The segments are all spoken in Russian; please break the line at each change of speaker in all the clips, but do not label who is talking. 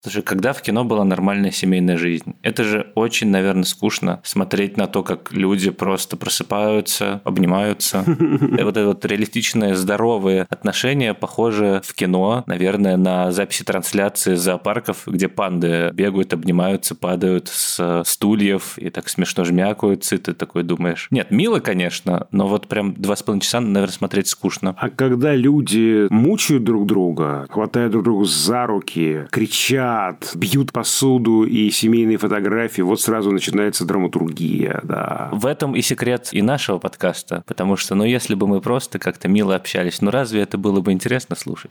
Слушай, когда в кино была нормальная семейная жизнь? Это же очень, наверное, скучно смотреть на то, как люди просто просыпаются, обнимаются. И вот это вот реалистичное, здоровые отношения похожи в кино, наверное, на записи трансляции зоопарков, где панды бегают, обнимаются, падают с стульев и так смешно жмякаются, и ты такой думаешь, нет, мило, конечно, но вот прям два с половиной часа, наверное, смотреть скучно.
А когда люди мучают друг друга, хватают друг друга за руки, кричат, едят, бьют посуду и семейные фотографии, вот сразу начинается драматургия, да.
В этом и секрет и нашего подкаста, потому что, ну, если бы мы просто как-то мило общались, ну, разве это было бы интересно слушать?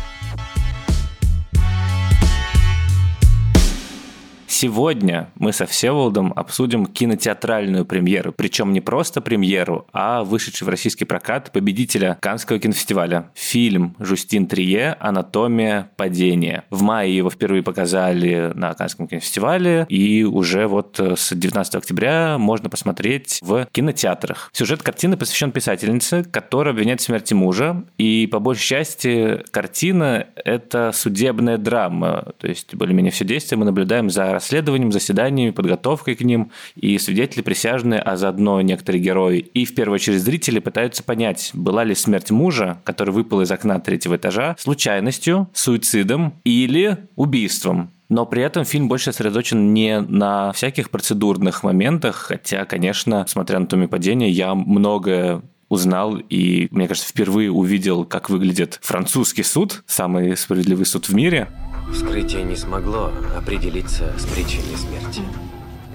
Сегодня мы со Всеволодом обсудим кинотеатральную премьеру, причем не просто премьеру, а вышедший в российский прокат победителя Каннского кинофестиваля. Фильм Жустин Трие «Анатомия падения». В мае его впервые показали на Каннском кинофестивале, и уже вот с 19 октября можно посмотреть в кинотеатрах. Сюжет картины посвящен писательнице, которая обвиняет в смерти мужа, и по большей части картина — это судебная драма, то есть более-менее все действие мы наблюдаем за расследованием расследованием, заседаниями, подготовкой к ним, и свидетели присяжные, а заодно некоторые герои, и в первую очередь зрители пытаются понять, была ли смерть мужа, который выпал из окна третьего этажа, случайностью, суицидом или убийством. Но при этом фильм больше сосредоточен не на всяких процедурных моментах, хотя, конечно, смотря на «Анатомию падения», я многое узнал и, мне кажется, впервые увидел, как выглядит французский суд, самый справедливый суд в мире.
Вскрытие не смогло определиться с причиной смерти.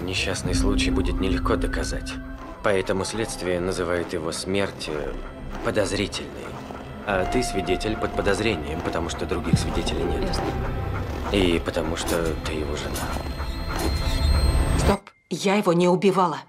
Несчастный случай будет нелегко доказать. Поэтому следствие называет его смерть подозрительной. А ты свидетель под подозрением, потому что других свидетелей нет. Ясно. И потому что ты его жена.
Стоп, я его не убивала.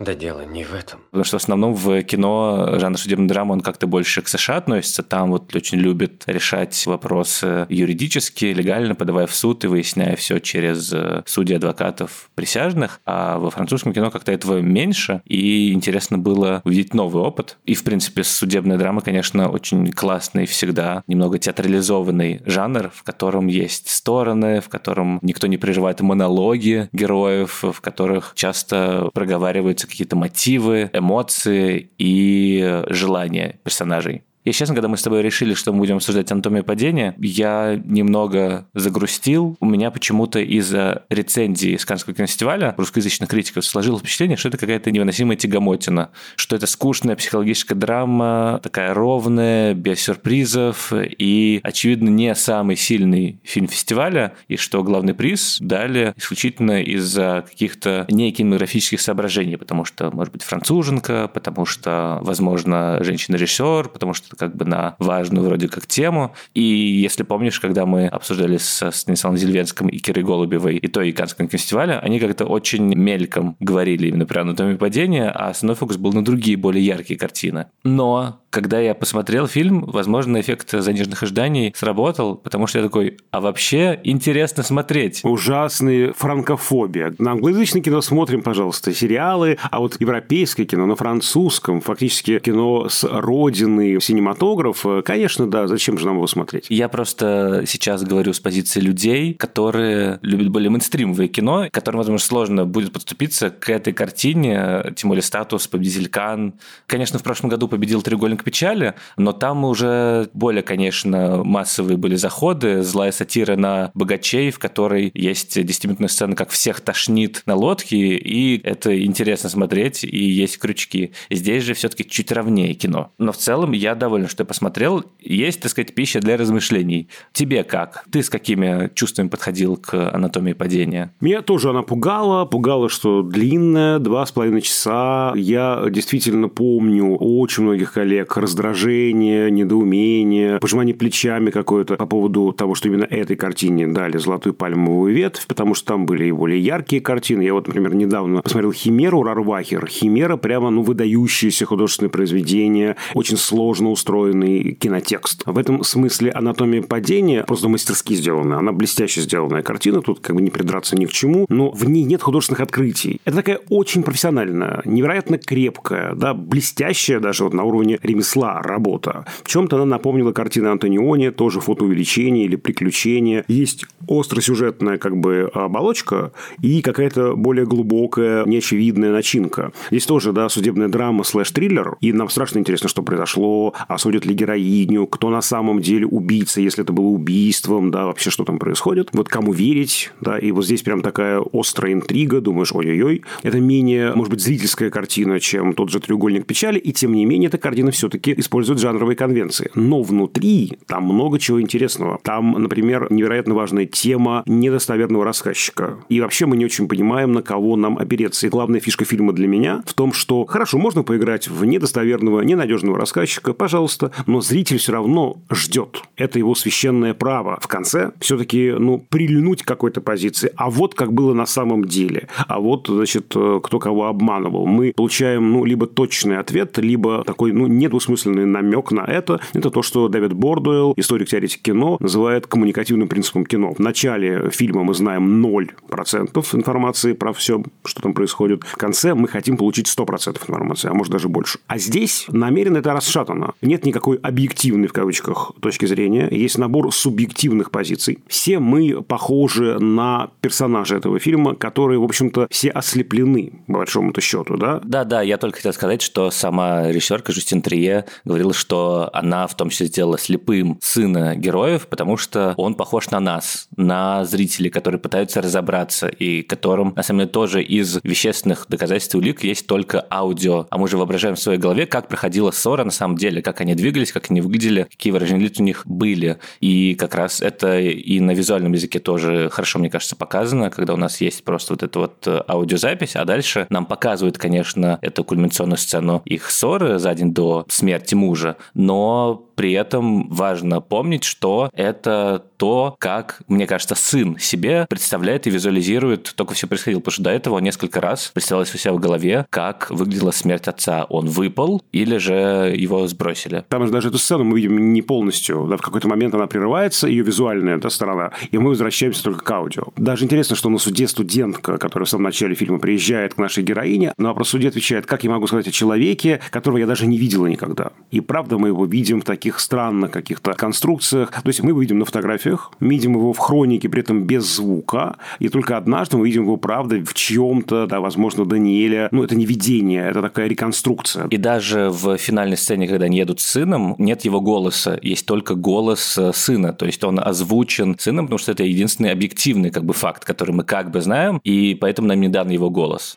Да дело не в этом.
Потому что в основном в кино жанр судебной драмы, он как-то больше к США относится. Там вот очень любят решать вопросы юридически, легально, подавая в суд и выясняя все через э, судей, адвокатов, присяжных. А во французском кино как-то этого меньше. И интересно было увидеть новый опыт. И, в принципе, судебная драма, конечно, очень классный всегда, немного театрализованный жанр, в котором есть стороны, в котором никто не переживает монологи героев, в которых часто проговариваются какие-то мотивы, эмоции и желания персонажей. И, честно, когда мы с тобой решили, что мы будем обсуждать анатомию падения, я немного загрустил. У меня почему-то из-за рецензии Каннского кинофестиваля русскоязычных критиков сложилось впечатление, что это какая-то невыносимая тягомотина, что это скучная психологическая драма, такая ровная, без сюрпризов и, очевидно, не самый сильный фильм фестиваля, и что главный приз дали исключительно из-за каких-то некинематографических соображений, потому что, может быть, француженка, потому что, возможно, женщина-режиссер, потому что как бы на важную вроде как тему. И если помнишь, когда мы обсуждали со Станиславом Зельвенским и Кирой Голубевой и то и фестивале, они как-то очень мельком говорили именно про анатомию падения, а основной фокус был на другие, более яркие картины. Но когда я посмотрел фильм, возможно, эффект заниженных ожиданий сработал, потому что я такой, а вообще интересно смотреть.
Ужасная франкофобия. На англоязычное кино смотрим, пожалуйста, сериалы, а вот европейское кино на французском, фактически кино с родины, синематограф, конечно, да, зачем же нам его смотреть?
Я просто сейчас говорю с позиции людей, которые любят более мейнстримовое кино, которым, возможно, сложно будет подступиться к этой картине, тем более статус победитель Кан. Конечно, в прошлом году победил треугольник печали, но там уже более, конечно, массовые были заходы, злая сатира на богачей, в которой есть 10-минутная сцена, как всех тошнит на лодке, и это интересно смотреть, и есть крючки. Здесь же все-таки чуть ровнее кино. Но в целом я доволен доволен, что я посмотрел. Есть, так сказать, пища для размышлений. Тебе как? Ты с какими чувствами подходил к анатомии падения?
Меня тоже она пугала. Пугала, что длинная, два с половиной часа. Я действительно помню очень многих коллег раздражение, недоумение, пожимание плечами какое-то по поводу того, что именно этой картине дали золотую пальмовую ветвь, потому что там были и более яркие картины. Я вот, например, недавно посмотрел «Химеру» Рарвахер. «Химера» прямо, ну, выдающееся художественное произведение, очень сложно устроенный кинотекст. В этом смысле «Анатомия падения» просто мастерски сделана. Она блестяще сделанная картина, тут как бы не придраться ни к чему, но в ней нет художественных открытий. Это такая очень профессиональная, невероятно крепкая, да, блестящая даже вот на уровне ремесла работа. В чем-то она напомнила картины Антониони, тоже фотоувеличение или приключение. Есть остросюжетная как бы оболочка и какая-то более глубокая, неочевидная начинка. Здесь тоже, да, судебная драма слэш-триллер, и нам страшно интересно, что произошло, осудят ли героиню, кто на самом деле убийца, если это было убийством, да, вообще что там происходит. Вот кому верить, да, и вот здесь прям такая острая интрига, думаешь, ой-ой-ой. Это менее, может быть, зрительская картина, чем тот же «Треугольник печали», и тем не менее эта картина все-таки использует жанровые конвенции. Но внутри там много чего интересного. Там, например, невероятно важная тема недостоверного рассказчика. И вообще мы не очень понимаем, на кого нам опереться. И главная фишка фильма для меня в том, что хорошо, можно поиграть в недостоверного, ненадежного рассказчика, пожалуйста, но зритель все равно ждет. Это его священное право. В конце все-таки, ну, прильнуть к какой-то позиции. А вот как было на самом деле. А вот, значит, кто кого обманывал. Мы получаем, ну, либо точный ответ, либо такой, ну, недвусмысленный намек на это. Это то, что Дэвид Бордуэлл, историк-теоретик кино, называет коммуникативным принципом кино. В начале фильма мы знаем 0% информации про все, что там происходит. В конце мы хотим получить 100% информации, а может даже больше. А здесь намеренно это расшатано. Нет никакой объективной, в кавычках, точки зрения. Есть набор субъективных позиций. Все мы похожи на персонажа этого фильма, которые, в общем-то, все ослеплены, по большому-то счету, да?
Да-да, я только хотел сказать, что сама режиссерка Жюстин Трие говорила, что она в том числе сделала слепым сына героев, потому что он похож на нас, на зрителей, которые пытаются разобраться, и которым, на самом деле, тоже из вещественных доказательств улик есть только аудио. А мы же воображаем в своей голове, как проходила ссора на самом деле, как они двигались, как они выглядели, какие выражения лиц у них были. И как раз это и на визуальном языке тоже хорошо, мне кажется, показано, когда у нас есть просто вот эта вот аудиозапись, а дальше нам показывают, конечно, эту кульминационную сцену их ссоры за день до смерти мужа, но при этом важно помнить, что это то, как, мне кажется, сын себе представляет и визуализирует то, как все происходило. Потому что до этого несколько раз представлялось у себя в голове, как выглядела смерть отца. Он выпал или же его сбросили.
Там же даже эту сцену мы видим не полностью. Да, в какой-то момент она прерывается, ее визуальная да, сторона, и мы возвращаемся только к аудио. Даже интересно, что на суде студентка, которая в самом начале фильма приезжает к нашей героине, на вопрос судьи отвечает, как я могу сказать о человеке, которого я даже не видела никогда. И правда мы его видим в таких странных каких-то конструкциях. То есть мы видим на фотографиях, видим его в хронике, при этом без звука, и только однажды мы видим его, правда, в чьем-то, да, возможно, Даниэля. Ну, это не видение, это такая реконструкция.
И даже в финальной сцене, когда они едут с сыном, нет его голоса, есть только голос э, сына, то есть он озвучен сыном, потому что это единственный объективный как бы факт, который мы как бы знаем, и поэтому нам не дан его голос.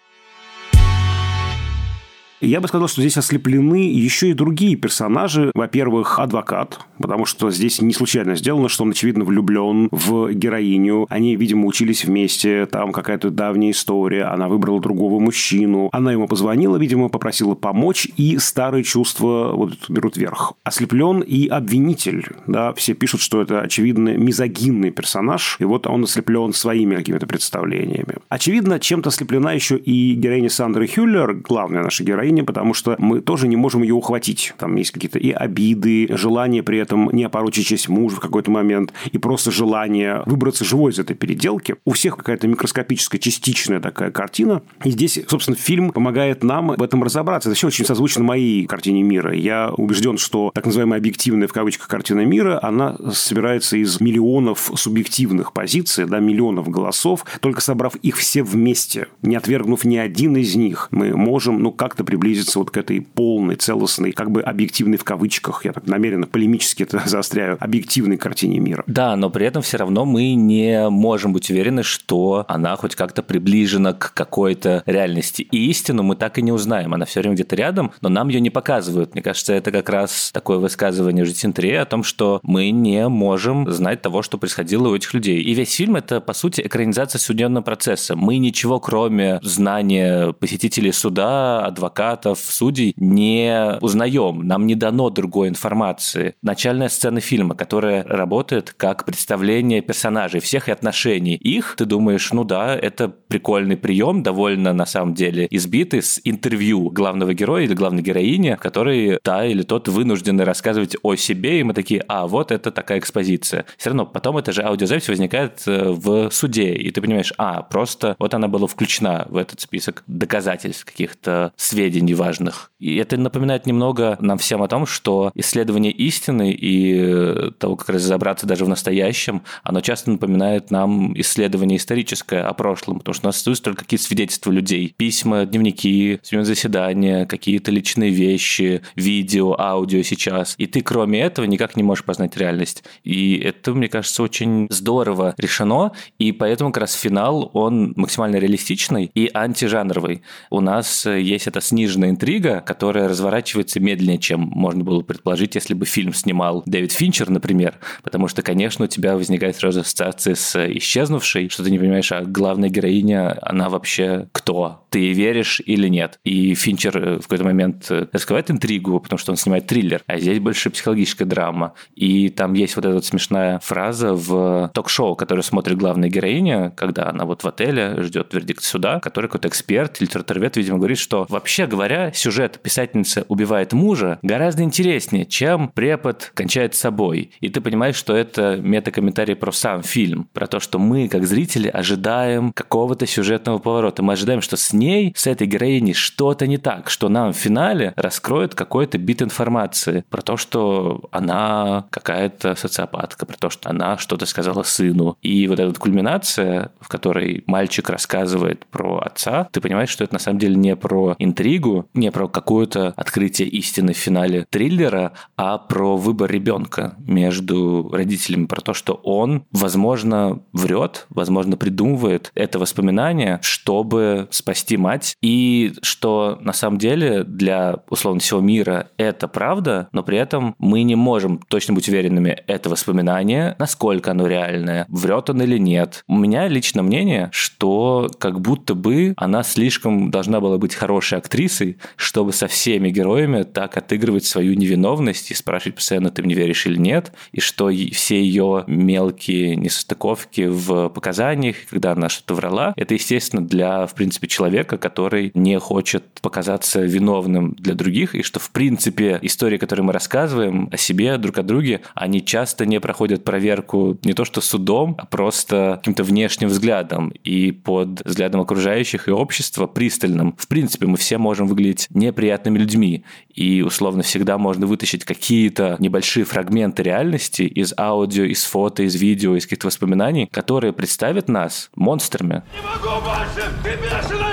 Я бы сказал, что здесь ослеплены еще и другие персонажи. Во-первых, адвокат, потому что здесь не случайно сделано, что он, очевидно, влюблен в героиню. Они, видимо, учились вместе, там какая-то давняя история, она выбрала другого мужчину. Она ему позвонила, видимо, попросила помочь, и старые чувства вот берут верх. Ослеплен и обвинитель, да, все пишут, что это, очевидно, мизогинный персонаж, и вот он ослеплен своими какими-то представлениями. Очевидно, чем-то ослеплена еще и героиня Сандры Хюллер, главная наша героиня, отношения, потому что мы тоже не можем ее ухватить. Там есть какие-то и обиды, желание при этом не опорочить честь мужа в какой-то момент, и просто желание выбраться живой из этой переделки. У всех какая-то микроскопическая, частичная такая картина. И здесь, собственно, фильм помогает нам в этом разобраться. Это все очень созвучно моей картине мира. Я убежден, что так называемая объективная в кавычках картина мира, она собирается из миллионов субъективных позиций, да, миллионов голосов, только собрав их все вместе, не отвергнув ни один из них, мы можем, ну, как-то приблизиться вот к этой полной, целостной, как бы объективной в кавычках, я так намеренно полемически это заостряю, объективной картине мира.
Да, но при этом все равно мы не можем быть уверены, что она хоть как-то приближена к какой-то реальности. И истину мы так и не узнаем. Она все время где-то рядом, но нам ее не показывают. Мне кажется, это как раз такое высказывание Жюстин Трие о том, что мы не можем знать того, что происходило у этих людей. И весь фильм – это, по сути, экранизация судебного процесса. Мы ничего, кроме знания посетителей суда, адвокатов, судей, не узнаем. Нам не дано другой информации. Начальная сцена фильма, которая работает как представление персонажей, всех и отношений их, ты думаешь, ну да, это прикольный прием, довольно, на самом деле, избитый, с интервью главного героя или главной героини, в которой та или тот вынуждены рассказывать о себе, и мы такие, а, вот это такая экспозиция. Все равно потом эта же аудиозапись возникает э, в суде, и ты понимаешь, а, просто вот она была включена в этот список доказательств, каких-то сведений важных. И это напоминает немного нам всем о том, что исследование истины и э, того, как разобраться даже в настоящем, оно часто напоминает нам исследование историческое о прошлом, потому что у нас остаются только какие-то свидетельства людей, письма, дневники, заседания, какие-то личные вещи, видео, аудио сейчас. И ты, кроме этого, никак не можешь познать реальность. И это, мне кажется, очень здорово решено, и поэтому как раз финал, он максимально реалистичный и антижанровый. У нас есть эта сниженная интрига, которая разворачивается медленнее, чем можно было предположить, если бы фильм снимал Дэвид Финчер, например, потому что, конечно, у тебя возникает сразу ассоциации с исчезнувшей, что ты не понимаешь, а главная героиня, она вообще кто? Ты ей веришь или нет? И Финчер в какой-то момент раскрывает интригу, потому что он снимает триллер, а здесь больше психологическая драма. И там есть вот эта вот смешная фраза в ток-шоу, которое смотрит главная героиня, когда она вот в отеле ждет вердикт суда, который какой-то эксперт, литературовед, видимо, говорит, что вообще говоря, сюжет писательница убивает мужа гораздо интереснее, чем препод кончает собой. И ты понимаешь, что это метакомментарий про сам фильм, про то, что мы, как зрители, ожидаем какого-то сюжетного поворота. Мы ожидаем, что с ней, с этой героиней что-то не так, что нам в финале раскроют какой-то бит информации про то, что она какая-то социопатка, про то, что она что-то сказала сыну. И вот эта кульминация, в которой мальчик рассказывает про отца, ты понимаешь, что это на самом деле не про интригу, не про какое-то открытие истины в финале триллера, а про выбор ребенка между родителями, про то, что он, возможно, врет, возможно, придумывает это воспоминание, чтобы спасти мать, и что на самом деле для условно всего мира это правда, но при этом мы не можем точно быть уверенными, это воспоминание, насколько оно реальное, врет он или нет. У меня лично мнение, что как будто бы она слишком должна была быть хорошей актрисой, чтобы со всеми героями так отыгрывать свою невиновность и спрашивать постоянно, ты мне веришь или нет, и что все ее мелкие несостыковки в показаниях, когда она что-то врала, это, естественно, для, в принципе, человека, который не хочет показаться виновным для других, и что, в принципе, истории, которые мы рассказываем о себе, друг о друге, они часто не проходят проверку не то что судом, а просто каким-то внешним взглядом и под взглядом окружающих и общества пристальным. В принципе, мы все можем выглядеть неприятными людьми, и условно всегда можно вытащить какие-то небольшие фрагменты реальности из аудио, из фото, из видео, из каких-то воспоминаний, которые представят нас монстрами. Не могу больше! Ты бешеная!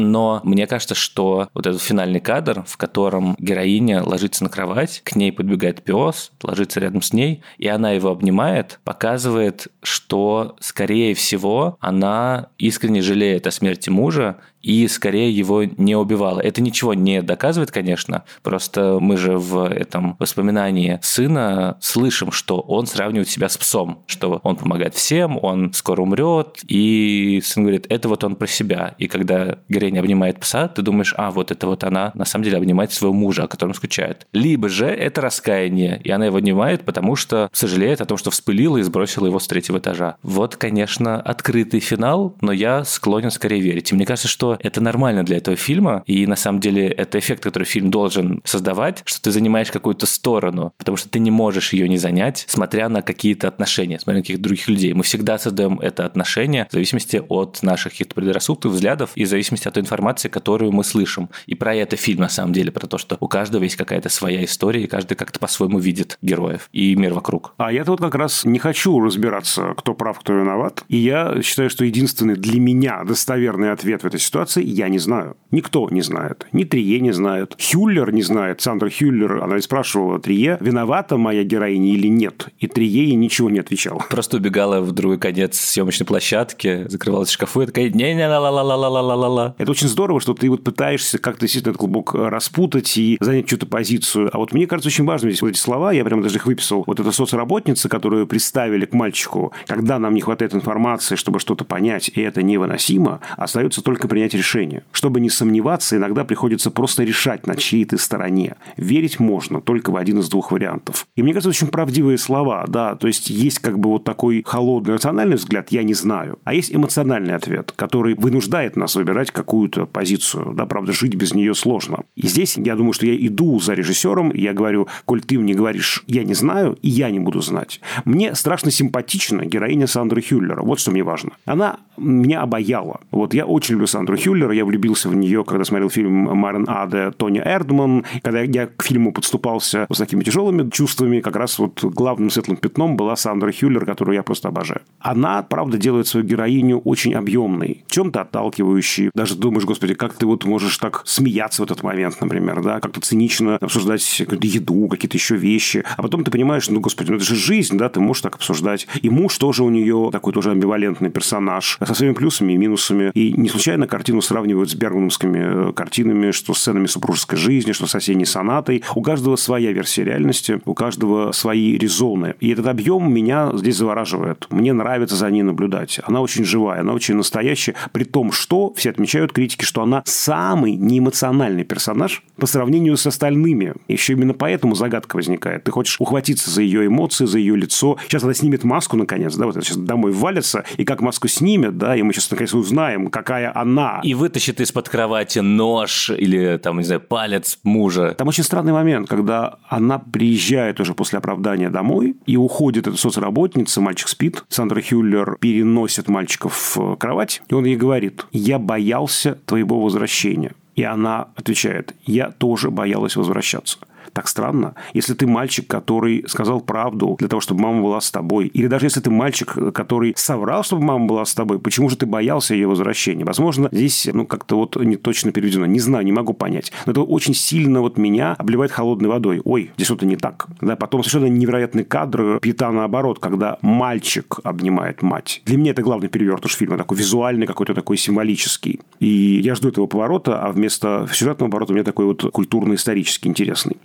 Но мне кажется, что вот этот финальный кадр, в котором героиня ложится на кровать, к ней подбегает пес, ложится рядом с ней, и она его обнимает, показывает, что, скорее всего, она искренне жалеет о смерти мужа и скорее его не убивала. Это ничего не доказывает, конечно, просто мы же в этом воспоминании сына слышим, что он сравнивает себя с псом, что он помогает всем, он скоро умрет, и сын говорит, это вот он про себя. И когда героиня обнимает пса, ты думаешь, а, вот это вот она на самом деле обнимает своего мужа, о котором скучает. Либо же это раскаяние, и она его обнимает, потому что сожалеет о том, что вспылила и сбросила его с третьего этажа. Вот, конечно, открытый финал, но я склонен скорее верить. И мне кажется, что это нормально для этого фильма, и на самом деле это эффект, который фильм должен создавать, что ты занимаешь какую-то сторону, потому что ты не можешь ее не занять, смотря на какие-то отношения, смотря на каких-то других людей. Мы всегда создаем это отношение в зависимости от наших каких-то предрассудков, взглядов и в зависимости от той информации, которую мы слышим. И про это фильм, на самом деле, про то, что у каждого есть какая-то своя история, и каждый как-то по-своему видит героев и мир вокруг.
А я тут как раз не хочу разбираться, кто прав, кто виноват. И я считаю, что единственный для меня достоверный ответ в этой ситуации я не знаю. Никто не знает. Ни Трие не знает. Хюллер не знает. Сандра Хюллер, она и спрашивала Трие, виновата моя героиня или нет. И Трие ей ничего не отвечал.
Просто убегала в другой конец съемочной площадки, закрывалась в шкафу и такая не не ла ла ла ла ла ла ла ла
Это очень здорово, что ты вот пытаешься как-то действительно этот клубок распутать и занять чью-то позицию. А вот мне кажется очень важным здесь вот эти слова, я прямо даже их выписал. Вот эта соцработница, которую представили к мальчику, когда нам не хватает информации, чтобы что-то понять, и это невыносимо, остается только принять решение. Чтобы не сомневаться, иногда приходится просто решать, на чьей ты стороне. Верить можно только в один из двух вариантов. И мне кажется, очень правдивые слова, да, то есть есть как бы вот такой холодный рациональный взгляд, я не знаю, а есть эмоциональный ответ, который вынуждает нас выбирать какую-то позицию, да, правда, жить без нее сложно. И здесь я думаю, что я иду за режиссером, я говорю, коль ты мне говоришь, я не знаю, и я не буду знать. Мне страшно симпатична героиня Сандры Хюллера, вот что мне важно. Она меня обаяла. Вот я очень люблю Сандру Хюллера, я влюбился в нее, когда смотрел фильм Марен Аде Тони Эрдман, когда я к фильму подступался с такими тяжелыми чувствами, как раз вот главным светлым пятном была Сандра Хюллер, которую я просто обожаю. Она, правда, делает свою героиню очень объемной, чем-то отталкивающей. Даже думаешь, господи, как ты вот можешь так смеяться в этот момент, например, да, как-то цинично обсуждать какую-то еду, какие-то еще вещи. А потом ты понимаешь, ну, господи, ну это же жизнь, да, ты можешь так обсуждать. И муж тоже у нее такой тоже амбивалентный персонаж со своими плюсами и минусами. И не случайно картину сравнивают с бергмановскими э, картинами, что сценами супружеской жизни, что с осенней сонатой. У каждого своя версия реальности, у каждого свои резоны. И этот объем меня здесь завораживает. Мне нравится за ней наблюдать. Она очень живая, она очень настоящая. При том, что все отмечают критики, что она самый неэмоциональный персонаж по сравнению с остальными. Еще именно поэтому загадка возникает. Ты хочешь ухватиться за ее эмоции, за ее лицо. Сейчас она снимет маску, наконец, да, вот это сейчас домой валится, и как маску снимет, да, и мы сейчас наконец узнаем, какая она.
И вытащит из-под кровати нож или, там, не знаю, палец мужа.
Там очень странный момент, когда она приезжает уже после оправдания домой, и уходит эта соцработница, мальчик спит, Сандра Хюллер переносит мальчика в кровать, и он ей говорит, я боялся твоего возвращения. И она отвечает, я тоже боялась возвращаться. Так странно. Если ты мальчик, который сказал правду для того, чтобы мама была с тобой, или даже если ты мальчик, который соврал, чтобы мама была с тобой, почему же ты боялся ее возвращения? Возможно, здесь, ну, как-то вот не точно переведено. Не знаю, не могу понять. Но это очень сильно вот меня обливает холодной водой. Ой, здесь что-то не так. Да, потом совершенно невероятный кадр, пьета наоборот, когда мальчик обнимает мать. Для меня это главный перевертыш фильма, такой визуальный, какой-то такой символический. И я жду этого поворота, а вместо сюжетного поворота у меня такой вот культурно-исторический интересный.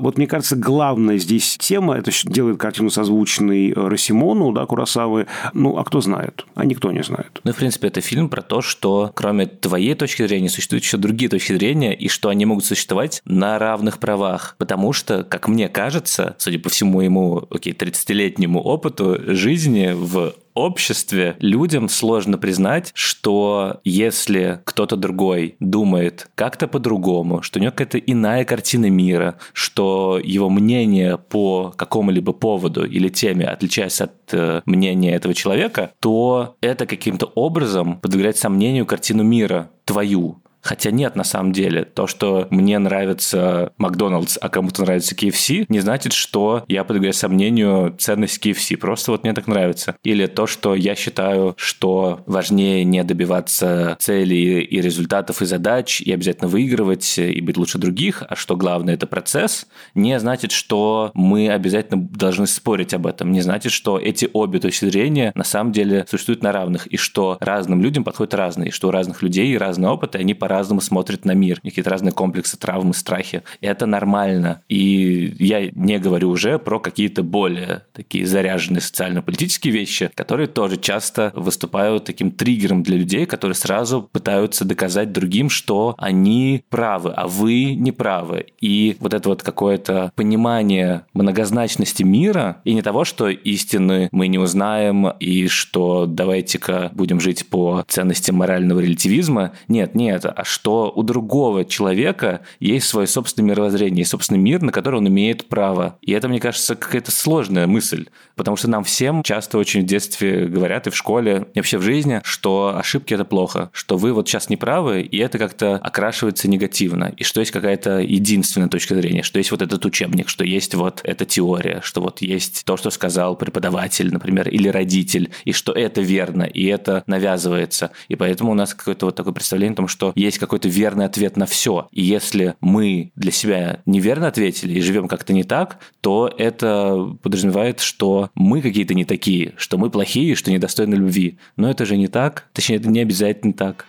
Вот мне кажется, главная здесь тема, это делает картину созвучной э, Росимону, да, Курасавы. Ну, а кто знает? А никто не знает.
Ну, в принципе, это фильм про то, что кроме твоей точки зрения существуют еще другие точки зрения, и что они могут существовать на равных правах. Потому что, как мне кажется, судя по всему моему, окей, 30-летнему опыту жизни в обществе людям сложно признать, что если кто-то другой думает как-то по-другому, что у него какая-то иная картина мира, что его мнение по какому-либо поводу или теме отличается от э, мнения этого человека, то это каким-то образом подвергает сомнению картину мира твою. Хотя нет, на самом деле. То, что мне нравится Макдоналдс, а кому-то нравится KFC, не значит, что я подвергаю сомнению ценность KFC. Просто вот мне так нравится. Или то, что я считаю, что важнее не добиваться целей и результатов и задач, и обязательно выигрывать, и быть лучше других, а что главное – это процесс, не значит, что мы обязательно должны спорить об этом. Не значит, что эти обе точки зрения на самом деле существуют на равных, и что разным людям подходят разные, и что у разных людей разный опыт, и они по по-разному смотрят на мир, какие-то разные комплексы, травмы, страхи. Это нормально. И я не говорю уже про какие-то более такие заряженные социально-политические вещи, которые тоже часто выступают таким триггером для людей, которые сразу пытаются доказать другим, что они правы, а вы не правы. И вот это вот какое-то понимание многозначности мира и не того, что истины мы не узнаем и что давайте-ка будем жить по ценностям морального релятивизма. Нет, нет, что у другого человека есть свое собственное мировоззрение, собственный мир, на который он имеет право. И это, мне кажется, какая-то сложная мысль, потому что нам всем часто очень в детстве говорят и в школе, и вообще в жизни, что ошибки – это плохо, что вы вот сейчас не правы, и это как-то окрашивается негативно, и что есть какая-то единственная точка зрения, что есть вот этот учебник, что есть вот эта теория, что вот есть то, что сказал преподаватель, например, или родитель, и что это верно, и это навязывается. И поэтому у нас какое-то вот такое представление о том, что есть какой-то верный ответ на все. И если мы для себя неверно ответили и живем как-то не так, то это подразумевает, что мы какие-то не такие, что мы плохие, что недостойны любви. Но это же не так, точнее, это не обязательно так.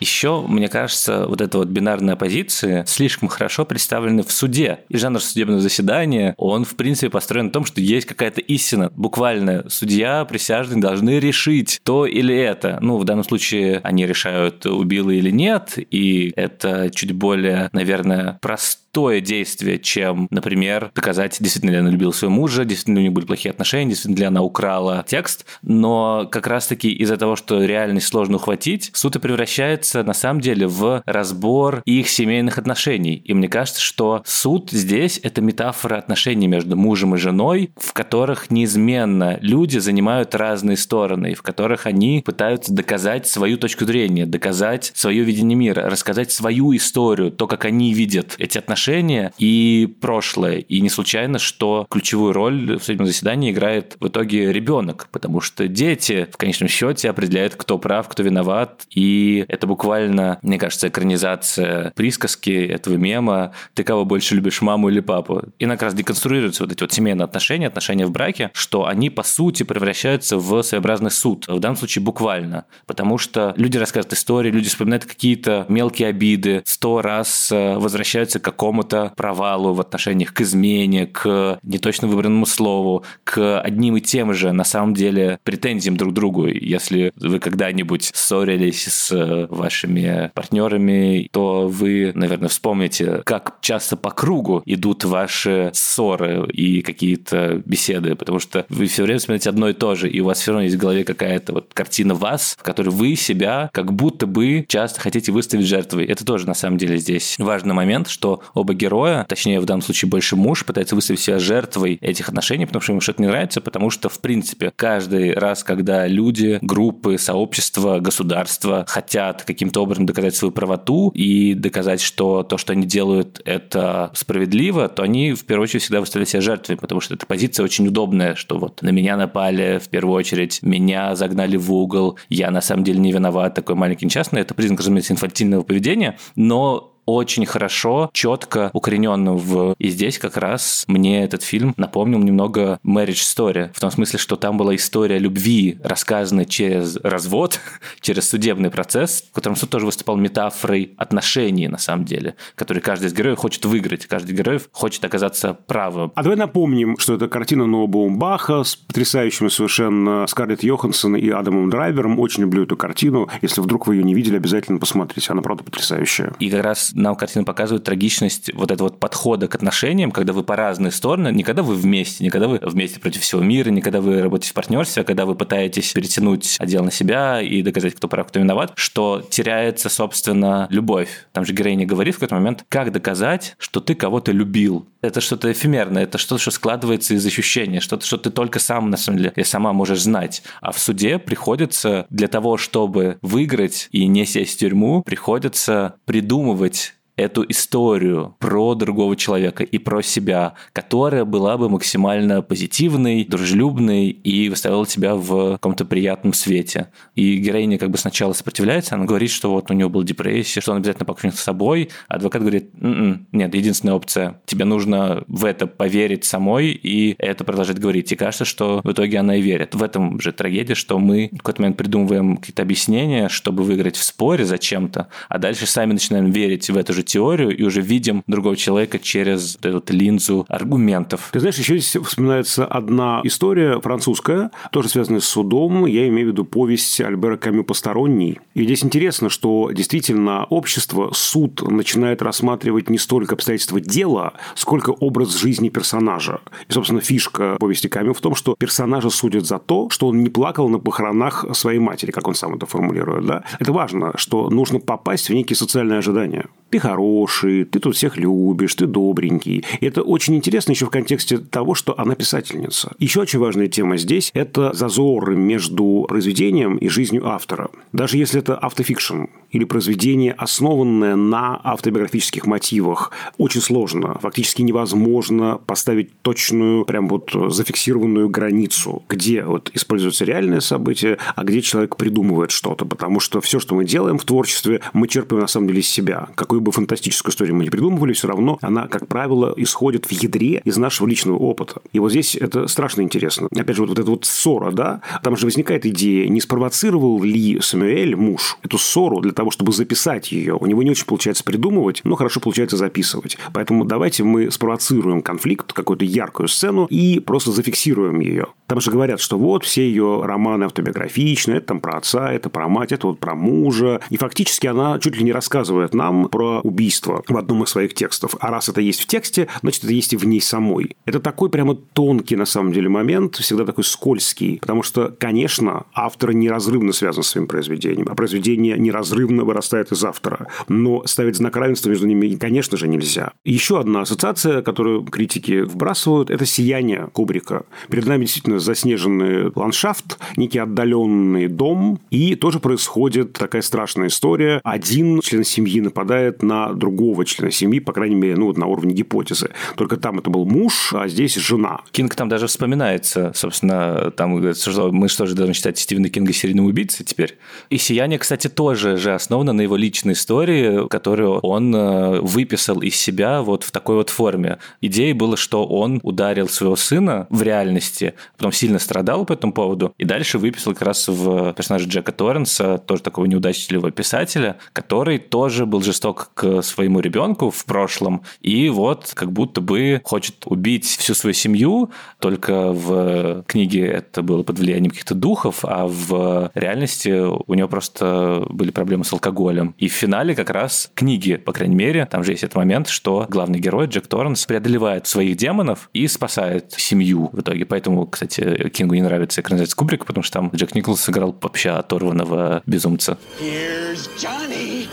Еще, мне кажется, вот эта вот бинарная позиция слишком хорошо представлена в суде. И жанр судебного заседания, он, в принципе, построен на том, что есть какая-то истина. Буквально судья, присяжные должны решить то или это. Ну, в данном случае они решают, убил или нет, и это чуть более, наверное, простое простое действие, чем, например, доказать, действительно ли она любила своего мужа, действительно ли у них были плохие отношения, действительно ли она украла текст. Но как раз-таки из-за того, что реальность сложно ухватить, суд и превращается на самом деле в разбор их семейных отношений. И мне кажется, что суд здесь – это метафора отношений между мужем и женой, в которых неизменно люди занимают разные стороны, и в которых они пытаются доказать свою точку зрения, доказать свое видение мира, рассказать свою историю, то, как они видят эти отношения отношения и прошлое. И не случайно, что ключевую роль в судебном заседании играет в итоге ребенок, потому что дети в конечном счете определяют, кто прав, кто виноват. И это буквально, мне кажется, экранизация присказки этого мема «Ты кого больше любишь, маму или папу?» И как раз деконструируются вот эти вот семейные отношения, отношения в браке, что они, по сути, превращаются в своеобразный суд. В данном случае буквально. Потому что люди рассказывают истории, люди вспоминают какие-то мелкие обиды, сто раз э, возвращаются к какому какому-то провалу в отношениях, к измене, к неточно выбранному слову, к одним и тем же, на самом деле, претензиям друг к другу. Если вы когда-нибудь ссорились с вашими партнерами, то вы, наверное, вспомните, как часто по кругу идут ваши ссоры и какие-то беседы, потому что вы все время вспоминаете одно и то же, и у вас все равно есть в голове какая-то вот картина вас, в которой вы себя как будто бы часто хотите выставить жертвой. Это тоже, на самом деле, здесь важный момент, что оба героя, точнее, в данном случае больше муж, пытается выставить себя жертвой этих отношений, потому что ему что-то не нравится, потому что, в принципе, каждый раз, когда люди, группы, сообщества, государства хотят каким-то образом доказать свою правоту и доказать, что то, что они делают, это справедливо, то они, в первую очередь, всегда выставляют себя жертвой, потому что эта позиция очень удобная, что вот на меня напали, в первую очередь, меня загнали в угол, я на самом деле не виноват, такой маленький несчастный. Это признак, разумеется, инфантильного поведения, но очень хорошо, четко укоренен в... И здесь как раз мне этот фильм напомнил немного Marriage Story, в том смысле, что там была история любви, рассказанная через развод, через судебный процесс, в котором суд тоже выступал метафорой отношений, на самом деле, который каждый из героев хочет выиграть, каждый из героев хочет оказаться правым.
А давай напомним, что это картина Ноа Баумбаха с потрясающими совершенно Скарлетт Йоханссон и Адамом Драйвером. Очень люблю эту картину. Если вдруг вы ее не видели, обязательно посмотрите. Она, правда, потрясающая.
И как раз нам картина показывает трагичность вот этого вот подхода к отношениям, когда вы по разные стороны, не когда вы вместе, не когда вы вместе против всего мира, не когда вы работаете в партнерстве, а когда вы пытаетесь перетянуть отдел на себя и доказать, кто прав, кто виноват, что теряется, собственно, любовь. Там же героиня говорит в какой-то момент, как доказать, что ты кого-то любил. Это что-то эфемерное, это что-то, что складывается из ощущения, что-то, что ты только сам, на самом деле, и сама можешь знать. А в суде приходится для того, чтобы выиграть и не сесть в тюрьму, приходится придумывать эту историю про другого человека и про себя, которая была бы максимально позитивной, дружелюбной и выставляла тебя в каком-то приятном свете. И героиня как бы сначала сопротивляется, она говорит, что вот у него была депрессия, что он обязательно покончит с собой. Адвокат говорит, нет, единственная опция. Тебе нужно в это поверить самой и это продолжать говорить. И кажется, что в итоге она и верит. В этом же трагедия, что мы в какой-то момент придумываем какие-то объяснения, чтобы выиграть в споре зачем-то, а дальше сами начинаем верить в эту же теорию и уже видим другого человека через эту линзу аргументов.
Ты знаешь, еще здесь вспоминается одна история французская, тоже связанная с судом. Я имею в виду повесть Альбера Камю «Посторонний». И здесь интересно, что действительно общество, суд начинает рассматривать не столько обстоятельства дела, сколько образ жизни персонажа. И, собственно, фишка повести Камю в том, что персонажа судят за то, что он не плакал на похоронах своей матери, как он сам это формулирует. Да? Это важно, что нужно попасть в некие социальные ожидания. Ты хороший, ты тут всех любишь, ты добренький. И это очень интересно еще в контексте того, что она писательница. Еще очень важная тема здесь – это зазоры между произведением и жизнью автора. Даже если это автофикшн или произведение, основанное на автобиографических мотивах, очень сложно, фактически невозможно поставить точную, прям вот зафиксированную границу, где вот используются реальные события, а где человек придумывает что-то. Потому что все, что мы делаем в творчестве, мы черпаем на самом деле из себя. Какую бы фантастическую историю мы не придумывали, все равно она, как правило, исходит в ядре из нашего личного опыта. И вот здесь это страшно интересно. Опять же, вот, вот эта вот ссора, да, там же возникает идея, не спровоцировал ли Самуэль, муж, эту ссору для того, чтобы записать ее. У него не очень получается придумывать, но хорошо получается записывать. Поэтому давайте мы спровоцируем конфликт, какую-то яркую сцену и просто зафиксируем ее. Там же говорят, что вот все ее романы автобиографичные, это там про отца, это про мать, это вот про мужа. И фактически она чуть ли не рассказывает нам про убийство в одном из своих текстов. А раз это есть в тексте, значит, это есть и в ней самой. Это такой прямо тонкий, на самом деле, момент, всегда такой скользкий. Потому что, конечно, автор неразрывно связан с своим произведением, а произведение неразрывно вырастает из автора. Но ставить знак равенства между ними, конечно же, нельзя. Еще одна ассоциация, которую критики вбрасывают, это «Сияние» Кубрика. Перед нами действительно заснеженный ландшафт, некий отдаленный дом, и тоже происходит такая страшная история. Один член семьи нападает на другого члена семьи, по крайней мере, ну, на уровне гипотезы. Только там это был муж, а здесь жена.
Кинг там даже вспоминается, собственно, там говорится, что мы что же должны считать Стивена Кинга серийным убийцей теперь. И «Сияние», кстати, тоже же основано на его личной истории, которую он э, выписал из себя вот в такой вот форме. Идея была, что он ударил своего сына в реальности, потом сильно страдал по этому поводу, и дальше выписал как раз в персонажа Джека Торренса, тоже такого неудачливого писателя, который тоже был жесток к своему ребенку в прошлом, и вот как будто бы хочет убить всю свою семью, только в книге это было под влиянием каких-то духов, а в реальности у него просто были проблемы с алкоголем. И в финале как раз книги, по крайней мере, там же есть этот момент, что главный герой Джек Торренс преодолевает своих демонов и спасает семью в итоге. Поэтому, кстати, Кингу не нравится экранизация Кубрика, потому что там Джек Николс сыграл вообще оторванного безумца. Here's Johnny.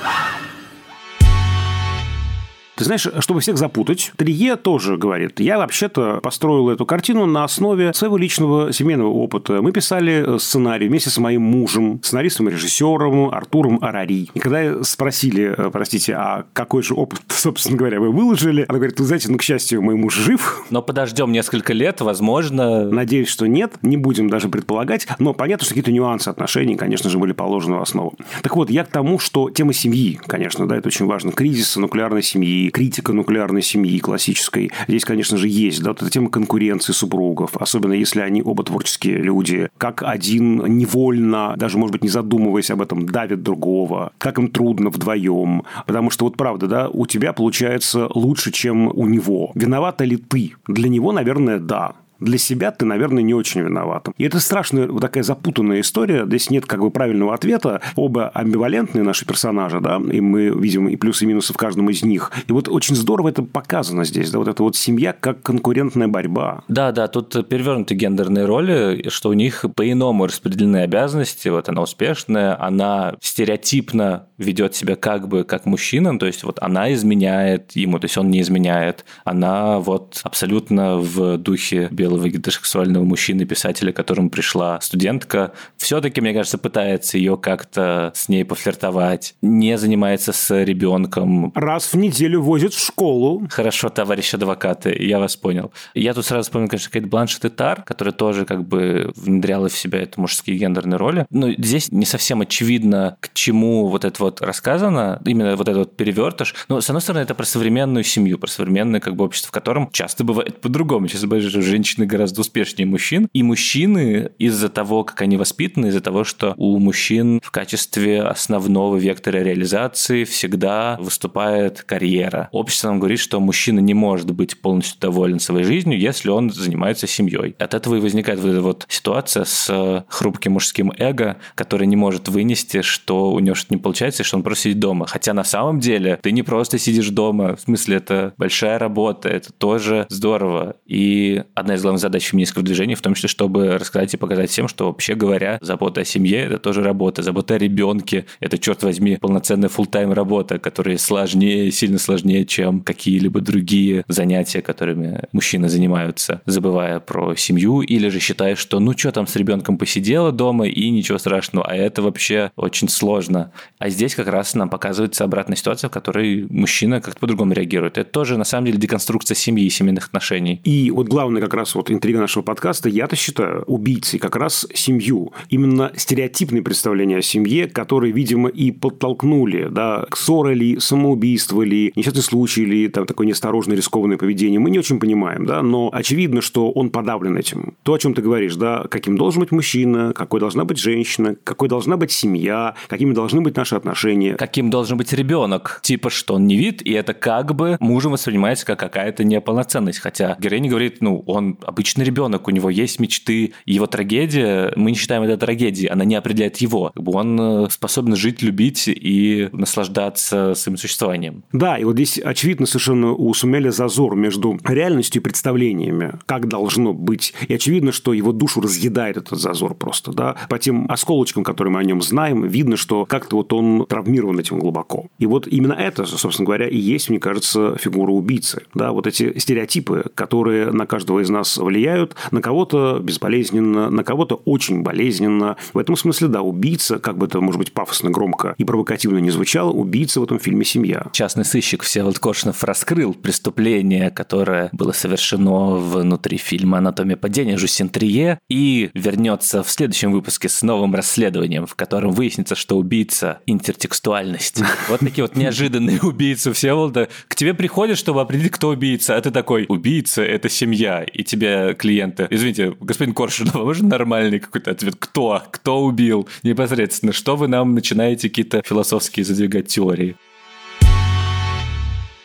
Ты знаешь, чтобы всех запутать, Трие тоже говорит, я вообще-то построил эту картину на основе своего личного семейного опыта. Мы писали сценарий вместе с моим мужем, сценаристом и режиссером Артуром Арари. И когда спросили, э, простите, а какой же опыт, собственно говоря, вы выложили, она говорит, вы знаете, ну, к счастью, мой муж жив.
Но подождем несколько лет, возможно...
Надеюсь, что нет, не будем даже предполагать, но понятно, что какие-то нюансы отношений, конечно же, были положены в основу. Так вот, я к тому, что тема семьи, конечно, да, это очень важно, кризис нуклеарной семьи, критика нуклеарной семьи классической. Здесь, конечно же, есть да, вот эта тема конкуренции супругов, особенно если они оба творческие люди. Как один невольно, даже, может быть, не задумываясь об этом, давит другого. Как им трудно вдвоем. Потому что, вот правда, да, у тебя получается лучше, чем у него. Виновата ли ты? Для него, наверное, да для себя ты, наверное, не очень виноват. И это страшная, вот такая запутанная история. Здесь нет как бы правильного ответа. Оба амбивалентные наши персонажи, да, и мы видим и плюсы, и минусы в каждом из них. И вот очень здорово это показано здесь, да, вот эта вот семья как конкурентная борьба.
Да, да, тут перевернуты гендерные роли, что у них по-иному распределены обязанности. Вот она успешная, она стереотипно ведет себя как бы как мужчина, то есть вот она изменяет ему, то есть он не изменяет. Она вот абсолютно в духе белого белого гетеросексуального мужчины, писателя, к которому пришла студентка, все-таки, мне кажется, пытается ее как-то с ней пофлиртовать, не занимается с ребенком.
Раз в неделю возит в школу.
Хорошо, товарищ адвокаты, я вас понял. Я тут сразу вспомнил, конечно, Кейт Бланшет и Тар, которая тоже как бы внедряла в себя это мужские гендерные роли. Но здесь не совсем очевидно, к чему вот это вот рассказано, именно вот этот вот перевертыш. Но, с одной стороны, это про современную семью, про современное как бы общество, в котором часто бывает по-другому. Сейчас бывает, что женщины женщины гораздо успешнее мужчин. И мужчины из-за того, как они воспитаны, из-за того, что у мужчин в качестве основного вектора реализации всегда выступает карьера. Общество нам говорит, что мужчина не может быть полностью доволен своей жизнью, если он занимается семьей. От этого и возникает вот эта вот ситуация с хрупким мужским эго, который не может вынести, что у него что-то не получается, и что он просто сидит дома. Хотя на самом деле ты не просто сидишь дома, в смысле это большая работа, это тоже здорово. И одна из главных задач феминистского движения в том числе, чтобы рассказать и показать всем, что вообще говоря, забота о семье – это тоже работа, забота о ребенке – это, черт возьми, полноценная full-time работа, которая сложнее, сильно сложнее, чем какие-либо другие занятия, которыми мужчины занимаются, забывая про семью, или же считая, что ну что там с ребенком посидела дома и ничего страшного, а это вообще очень сложно. А здесь как раз нам показывается обратная ситуация, в которой мужчина как-то по-другому реагирует. Это тоже, на самом деле, деконструкция семьи и семейных отношений.
И вот главное как раз вот интрига нашего подкаста, я-то считаю убийцей как раз семью. Именно стереотипные представления о семье, которые, видимо, и подтолкнули да, к ссоре ли, самоубийство ли, несчастный случай ли, там такое неосторожное, рискованное поведение. Мы не очень понимаем, да, но очевидно, что он подавлен этим. То, о чем ты говоришь, да, каким должен быть мужчина, какой должна быть женщина, какой должна быть семья, какими должны быть наши отношения.
Каким должен быть ребенок. Типа, что он не вид, и это как бы мужем воспринимается как какая-то неполноценность. Хотя героиня говорит, ну, он обычный ребенок, у него есть мечты, его трагедия, мы не считаем это трагедией, она не определяет его. Как бы он э, способен жить, любить и наслаждаться своим существованием.
Да, и вот здесь очевидно совершенно у Сумеля зазор между реальностью и представлениями, как должно быть. И очевидно, что его душу разъедает этот зазор просто, да. По тем осколочкам, которые мы о нем знаем, видно, что как-то вот он травмирован этим глубоко. И вот именно это, собственно говоря, и есть, мне кажется, фигура убийцы. Да, вот эти стереотипы, которые на каждого из нас влияют, на кого-то безболезненно, на кого-то очень болезненно. В этом смысле, да, убийца, как бы это, может быть, пафосно, громко и провокативно не звучало, убийца в этом фильме «Семья».
Частный сыщик Всеволод Коршунов раскрыл преступление, которое было совершено внутри фильма «Анатомия падения» Жюстин Трие и вернется в следующем выпуске с новым расследованием, в котором выяснится, что убийца – интертекстуальность. Вот такие вот неожиданные убийцы Всеволода. К тебе приходят, чтобы определить, кто убийца, а ты такой, убийца – это семья, и тебе клиенты, извините, господин Коршунов, а можно нормальный какой-то ответ? Кто? Кто убил? Непосредственно, что вы нам начинаете какие-то философские задвигать теории?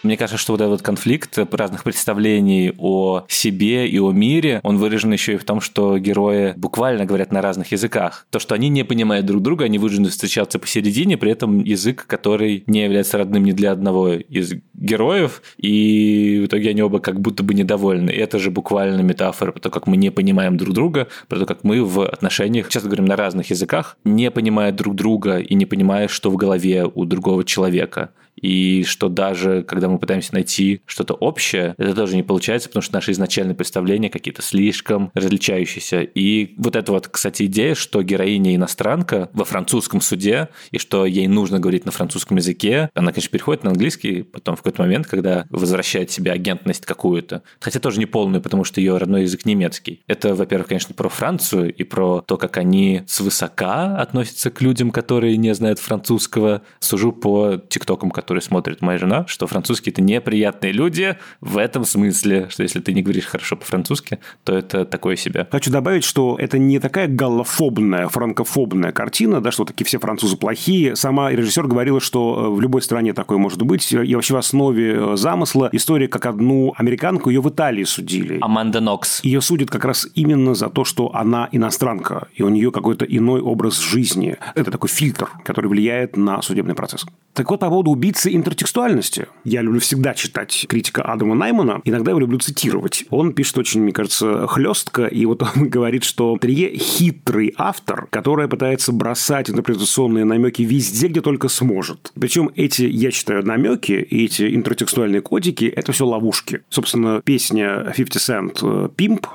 Мне кажется, что вот этот конфликт разных представлений о себе и о мире, он выражен еще и в том, что герои буквально говорят на разных языках. То, что они не понимают друг друга, они вынуждены встречаться посередине, при этом язык, который не является родным ни для одного из героев, и в итоге они оба как будто бы недовольны. И это же буквально метафора про то, как мы не понимаем друг друга, про то, как мы в отношениях, часто говорим на разных языках, не понимая друг друга и не понимая, что в голове у другого человека и что даже когда мы пытаемся найти что-то общее, это тоже не получается, потому что наши изначальные представления какие-то слишком различающиеся. И вот эта вот, кстати, идея, что героиня иностранка во французском суде, и что ей нужно говорить на французском языке, она, конечно, переходит на английский потом в какой-то момент, когда возвращает себе агентность какую-то, хотя тоже не полную, потому что ее родной язык немецкий. Это, во-первых, конечно, про Францию и про то, как они свысока относятся к людям, которые не знают французского. Сужу по тиктокам, которые смотрит моя жена, что французские это неприятные люди в этом смысле, что если ты не говоришь хорошо по-французски, то это такое себе.
Хочу добавить, что это не такая галлофобная, франкофобная картина, да, что такие все французы плохие. Сама режиссер говорила, что э, в любой стране такое может быть. И вообще в основе э, замысла история, как одну американку, ее в Италии судили.
Аманда Нокс.
Ее судят как раз именно за то, что она иностранка, и у нее какой-то иной образ жизни. Это такой фильтр, который влияет на судебный процесс. Так вот, по поводу убийцы интертекстуальности. Я люблю всегда читать критика Адама Наймана. Иногда я люблю цитировать. Он пишет очень, мне кажется, хлестко. И вот он говорит, что Трие хитрый автор, который пытается бросать интерпретационные намеки везде, где только сможет. Причем эти, я считаю, намеки и эти интертекстуальные кодики – это все ловушки. Собственно, песня 50 Cent «Пимп»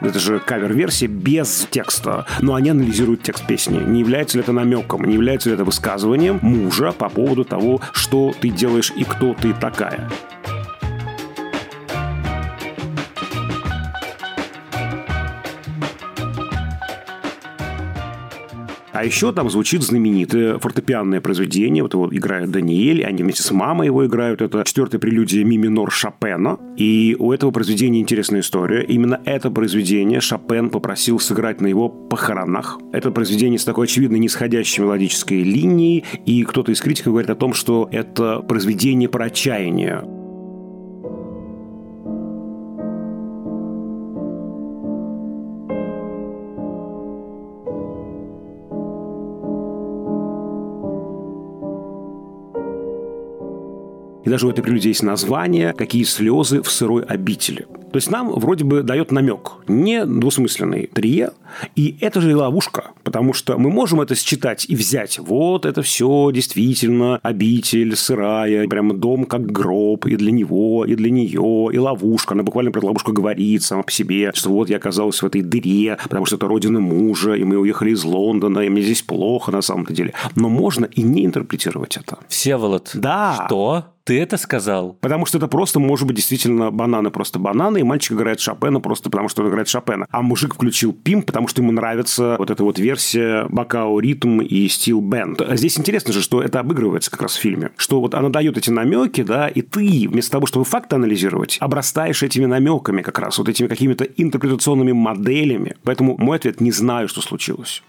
Это же кавер-версия без текста. Но они анализируют текст песни. Не является ли это намеком, не является ли это высказыванием мужа по поводу того, что ты делаешь и кто ты такая. А еще там звучит знаменитое фортепианное произведение. Вот его играет Даниэль, они вместе с мамой его играют. Это четвертая прелюдия ми минор Шопена. И у этого произведения интересная история. Именно это произведение Шопен попросил сыграть на его похоронах. Это произведение с такой очевидно нисходящей мелодической линией. И кто-то из критиков говорит о том, что это произведение про отчаяние. И даже у этой прелюдии есть название «Какие слезы в сырой обители». То есть нам вроде бы дает намек, не двусмысленный трие, и это же и ловушка, потому что мы можем это считать и взять. Вот это все действительно обитель сырая, прямо дом как гроб и для него, и для нее, и ловушка. Она буквально про ловушку говорит сама по себе, что вот я оказалась в этой дыре, потому что это родина мужа, и мы уехали из Лондона, и мне здесь плохо на самом-то деле. Но можно и не интерпретировать это.
Всеволод.
Да.
Что? Ты это сказал?
Потому что это просто может быть действительно бананы просто бананы, и мальчик играет Шопена просто потому, что он играет Шопена. А мужик включил Пим, потому что ему нравится вот эта вот версия Бакао Ритм и Стил Бенд. Здесь интересно же, что это обыгрывается как раз в фильме. Что вот она дает эти намеки, да, и ты вместо того, чтобы факты анализировать, обрастаешь этими намеками как раз, вот этими какими-то интерпретационными моделями. Поэтому мой ответ – не знаю, что случилось.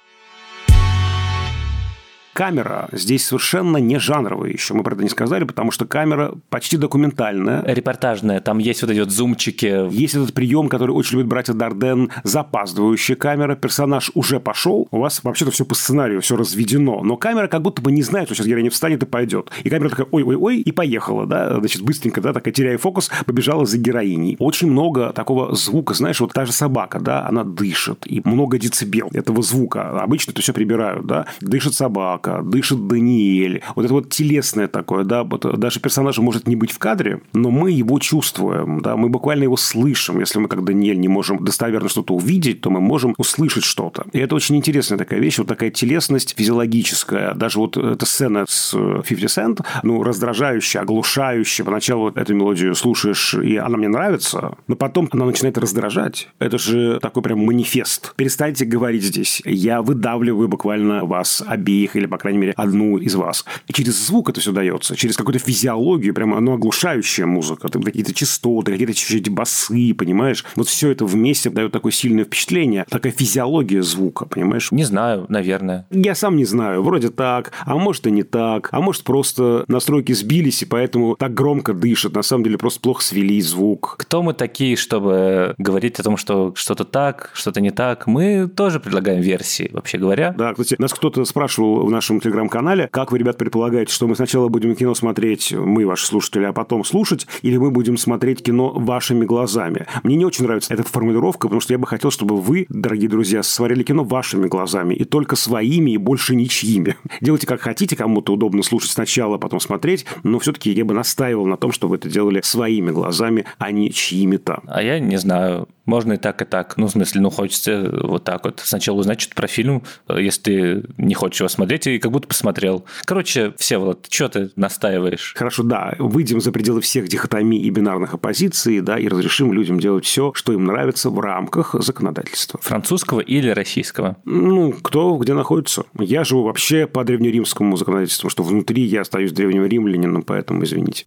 Камера здесь совершенно не жанровая еще, мы про это не сказали, потому что камера почти документальная.
Репортажная, там есть вот эти вот зумчики.
Есть этот прием, который очень любят братья Дарден, запаздывающая камера, персонаж уже пошел, у вас вообще-то все по сценарию, все разведено, но камера как будто бы не знает, что сейчас героиня встанет и пойдет. И камера такая, ой-ой-ой, и поехала, да, значит, быстренько, да, такая теряя фокус, побежала за героиней. Очень много такого звука, знаешь, вот та же собака, да, она дышит, и много децибел этого звука. Обычно это все прибирают, да, дышит собака, собака, дышит Даниэль. Вот это вот телесное такое, да, вот даже персонаж может не быть в кадре, но мы его чувствуем, да, мы буквально его слышим. Если мы, как Даниэль, не можем достоверно что-то увидеть, то мы можем услышать что-то. И это очень интересная такая вещь, вот такая телесность физиологическая. Даже вот эта сцена с 50 Cent, ну, раздражающая, оглушающая. Поначалу эту мелодию слушаешь, и она мне нравится, но потом она начинает раздражать. Это же такой прям манифест. Перестаньте говорить здесь. Я выдавливаю буквально вас обеих или по крайней мере, одну из вас. И через звук это все дается, через какую-то физиологию, прямо оно оглушающая музыка, там какие-то частоты, какие-то чуть-чуть басы, понимаешь? Вот все это вместе дает такое сильное впечатление, такая физиология звука, понимаешь?
Не знаю, наверное.
Я сам не знаю, вроде так, а может и не так, а может просто настройки сбились, и поэтому так громко дышат, на самом деле просто плохо свели звук.
Кто мы такие, чтобы говорить о том, что что-то так, что-то не так? Мы тоже предлагаем версии, вообще говоря.
Да, кстати, нас кто-то спрашивал в нашем нашем телеграм-канале. Как вы, ребят, предполагаете, что мы сначала будем кино смотреть, мы, ваши слушатели, а потом слушать, или мы будем смотреть кино вашими глазами? Мне не очень нравится эта формулировка, потому что я бы хотел, чтобы вы, дорогие друзья, смотрели кино вашими глазами, и только своими, и больше ничьими. Делайте как хотите, кому-то удобно слушать сначала, потом смотреть, но все-таки я бы настаивал на том, чтобы вы это делали своими глазами, а не чьими-то.
А я не знаю. Можно и так, и так. Ну, в смысле, ну, хочется вот так вот. Сначала узнать что-то про фильм, если ты не хочешь его смотреть, и как будто посмотрел. Короче, все вот, что ты настаиваешь?
Хорошо, да. Выйдем за пределы всех дихотомий и бинарных оппозиций, да, и разрешим людям делать все, что им нравится в рамках законодательства.
Французского или российского?
Ну, кто где находится. Я живу вообще по древнеримскому законодательству, что внутри я остаюсь древним римлянином, поэтому извините.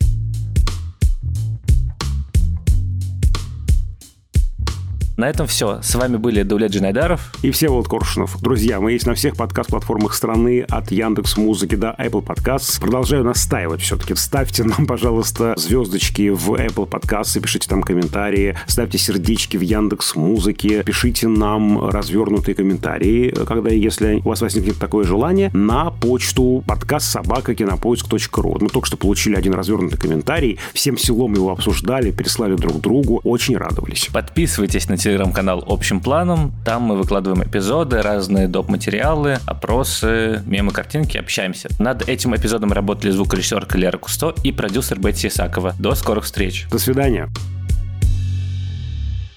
На этом все. С вами были Дулет Джинайдаров
и Всеволод Коршунов. Друзья, мы есть на всех подкаст-платформах страны, от Яндекс Музыки до Apple Podcasts. Продолжаю настаивать все-таки. Ставьте нам, пожалуйста, звездочки в Apple Podcasts, пишите там комментарии, ставьте сердечки в Яндекс Музыке, пишите нам развернутые комментарии, когда если у вас возникнет такое желание, на почту подкаст собака кинопоиск.ру. Мы только что получили один развернутый комментарий, всем селом его обсуждали, переслали друг другу, очень радовались.
Подписывайтесь на телеграм-канал «Общим планом». Там мы выкладываем эпизоды, разные доп. материалы, опросы, мемы, картинки, общаемся. Над этим эпизодом работали звукорежиссерка Лера Кусто и продюсер Бетти Исакова. До скорых встреч.
До свидания.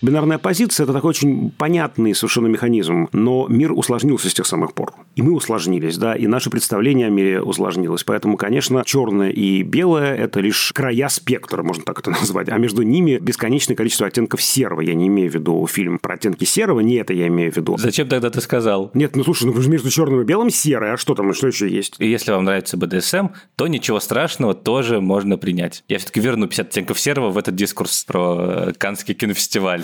Бинарная позиция – это такой очень понятный совершенно механизм, но мир усложнился с тех самых пор. и мы усложнились, да, и наше представление о мире усложнилось. Поэтому, конечно, черное и белое – это лишь края спектра, можно так это назвать, а между ними бесконечное количество оттенков серого. Я не имею в виду фильм про оттенки серого, не это я имею в виду.
Зачем тогда ты сказал?
Нет, ну слушай, ну между черным и белым серое, а что там, что еще есть?
И если вам нравится БДСМ, то ничего страшного тоже можно принять. Я все-таки верну 50 оттенков серого в этот дискурс про Каннский кинофестиваль.